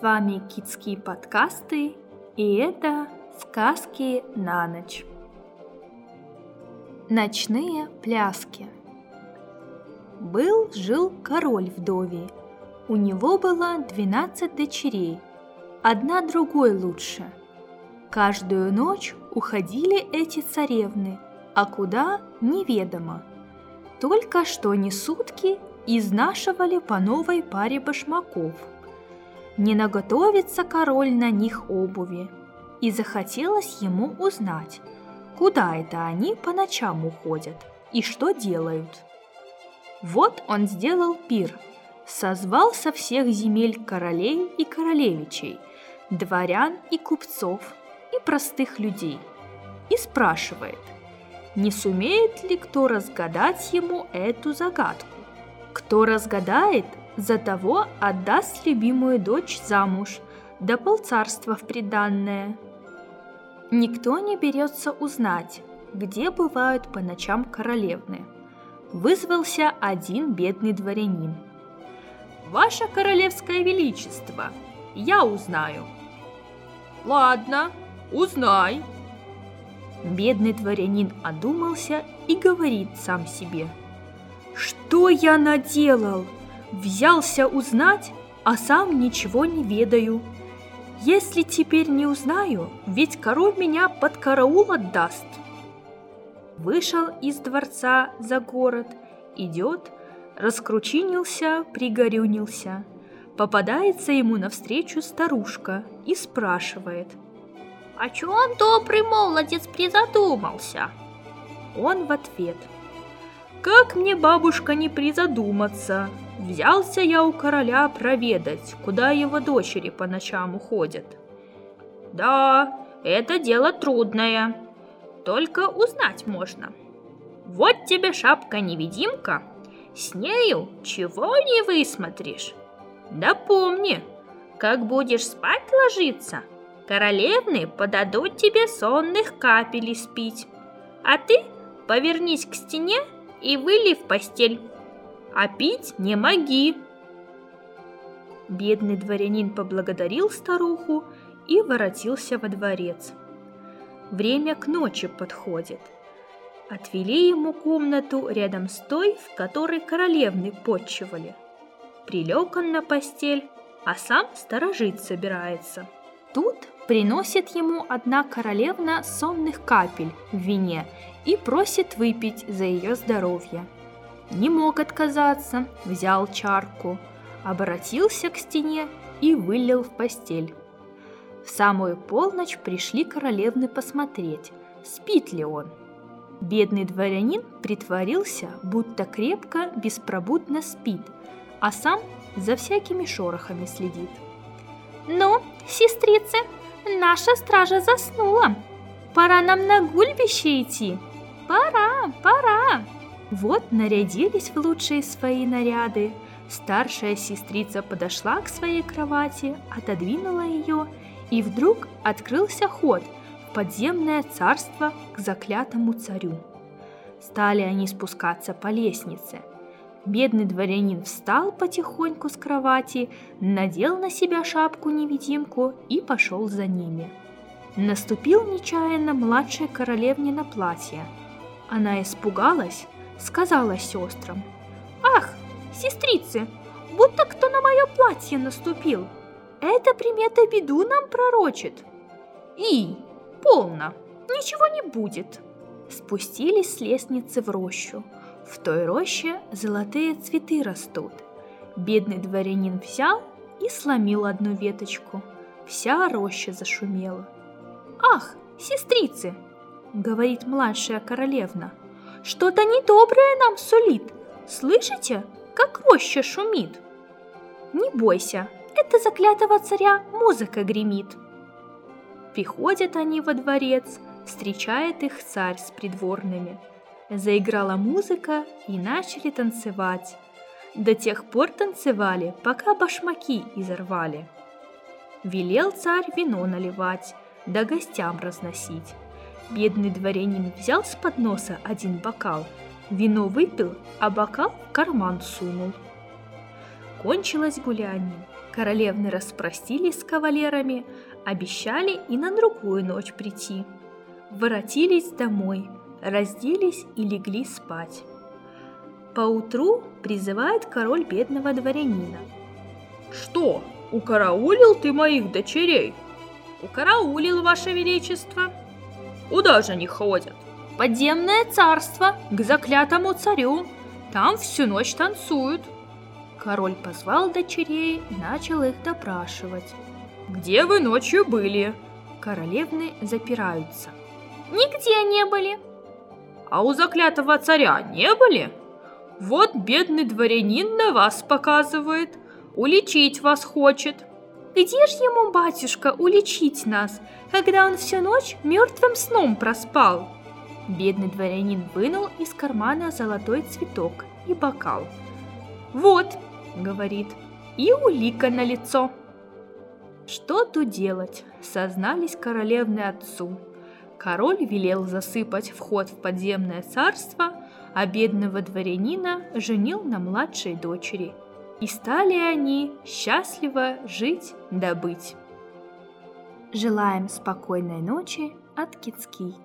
С вами Китские подкасты, и это сказки на ночь. Ночные пляски. Был-жил король вдове. У него было 12 дочерей, одна другой лучше. Каждую ночь уходили эти царевны, а куда – неведомо. Только что не сутки изнашивали по новой паре башмаков. Не наготовится король на них обуви, и захотелось ему узнать, куда это они по ночам уходят и что делают. Вот он сделал пир, созвал со всех земель королей и королевичей, дворян и купцов и простых людей и спрашивает, не сумеет ли кто разгадать ему эту загадку. Кто разгадает, за того отдаст любимую дочь замуж, да полцарства в приданное. Никто не берется узнать, где бывают по ночам королевны. Вызвался один бедный дворянин. «Ваше королевское величество, я узнаю». «Ладно, узнай». Бедный дворянин одумался и говорит сам себе – что я наделал? Взялся узнать, а сам ничего не ведаю. Если теперь не узнаю, ведь король меня под караул отдаст. Вышел из дворца за город, идет, раскручинился, пригорюнился. Попадается ему навстречу старушка и спрашивает. «О чем добрый молодец призадумался?» Он в ответ – как мне, бабушка, не призадуматься? Взялся я у короля проведать, куда его дочери по ночам уходят. Да, это дело трудное, только узнать можно. Вот тебе шапка-невидимка, с нею чего не высмотришь. Да помни, как будешь спать ложиться, королевны подадут тебе сонных капель спить, а ты повернись к стене и выли в постель. А пить не моги. Бедный дворянин поблагодарил старуху и воротился во дворец. Время к ночи подходит. Отвели ему комнату рядом с той, в которой королевны почивали. Прилег он на постель, а сам сторожить собирается. Тут приносит ему одна королевна сонных капель в вине и просит выпить за ее здоровье. Не мог отказаться, взял чарку, обратился к стене и вылил в постель. В самую полночь пришли королевны посмотреть, спит ли он. Бедный дворянин притворился, будто крепко, беспробудно спит, а сам за всякими шорохами следит. «Ну, сестрицы, наша стража заснула. Пора нам на гульбище идти», Пора, пора. Вот нарядились в лучшие свои наряды. Старшая сестрица подошла к своей кровати, отодвинула ее, и вдруг открылся ход в подземное царство к заклятому царю. Стали они спускаться по лестнице. Бедный дворянин встал потихоньку с кровати, надел на себя шапку-невидимку и пошел за ними. Наступил нечаянно младшей королевне на платье – она испугалась, сказала сестрам. «Ах, сестрицы, будто кто на мое платье наступил. Эта примета беду нам пророчит». «И, полно, ничего не будет». Спустились с лестницы в рощу. В той роще золотые цветы растут. Бедный дворянин взял и сломил одну веточку. Вся роща зашумела. «Ах, сестрицы, — говорит младшая королевна. «Что-то недоброе нам сулит. Слышите, как роща шумит?» «Не бойся, это заклятого царя музыка гремит». Приходят они во дворец, встречает их царь с придворными. Заиграла музыка и начали танцевать. До тех пор танцевали, пока башмаки изорвали. Велел царь вино наливать, да гостям разносить. Бедный дворянин взял с подноса один бокал, вино выпил, а бокал в карман сунул. Кончилось гуляние. Королевны распростились с кавалерами, обещали и на другую ночь прийти. Воротились домой, разделись и легли спать. Поутру призывает король бедного дворянина. «Что, укараулил ты моих дочерей?» «Укараулил, ваше величество». «Куда же они ходят?» «Подземное царство, к заклятому царю. Там всю ночь танцуют». Король позвал дочерей и начал их допрашивать. «Где вы ночью были?» Королевны запираются. «Нигде не были». «А у заклятого царя не были?» «Вот бедный дворянин на вас показывает, уличить вас хочет». «Где ж ему, батюшка, уличить нас, когда он всю ночь мертвым сном проспал?» Бедный дворянин вынул из кармана золотой цветок и бокал. «Вот, — говорит, — и улика на лицо. Что тут делать, сознались королевны отцу. Король велел засыпать вход в подземное царство, а бедного дворянина женил на младшей дочери. И стали они счастливо жить да быть. Желаем спокойной ночи от Кицкий.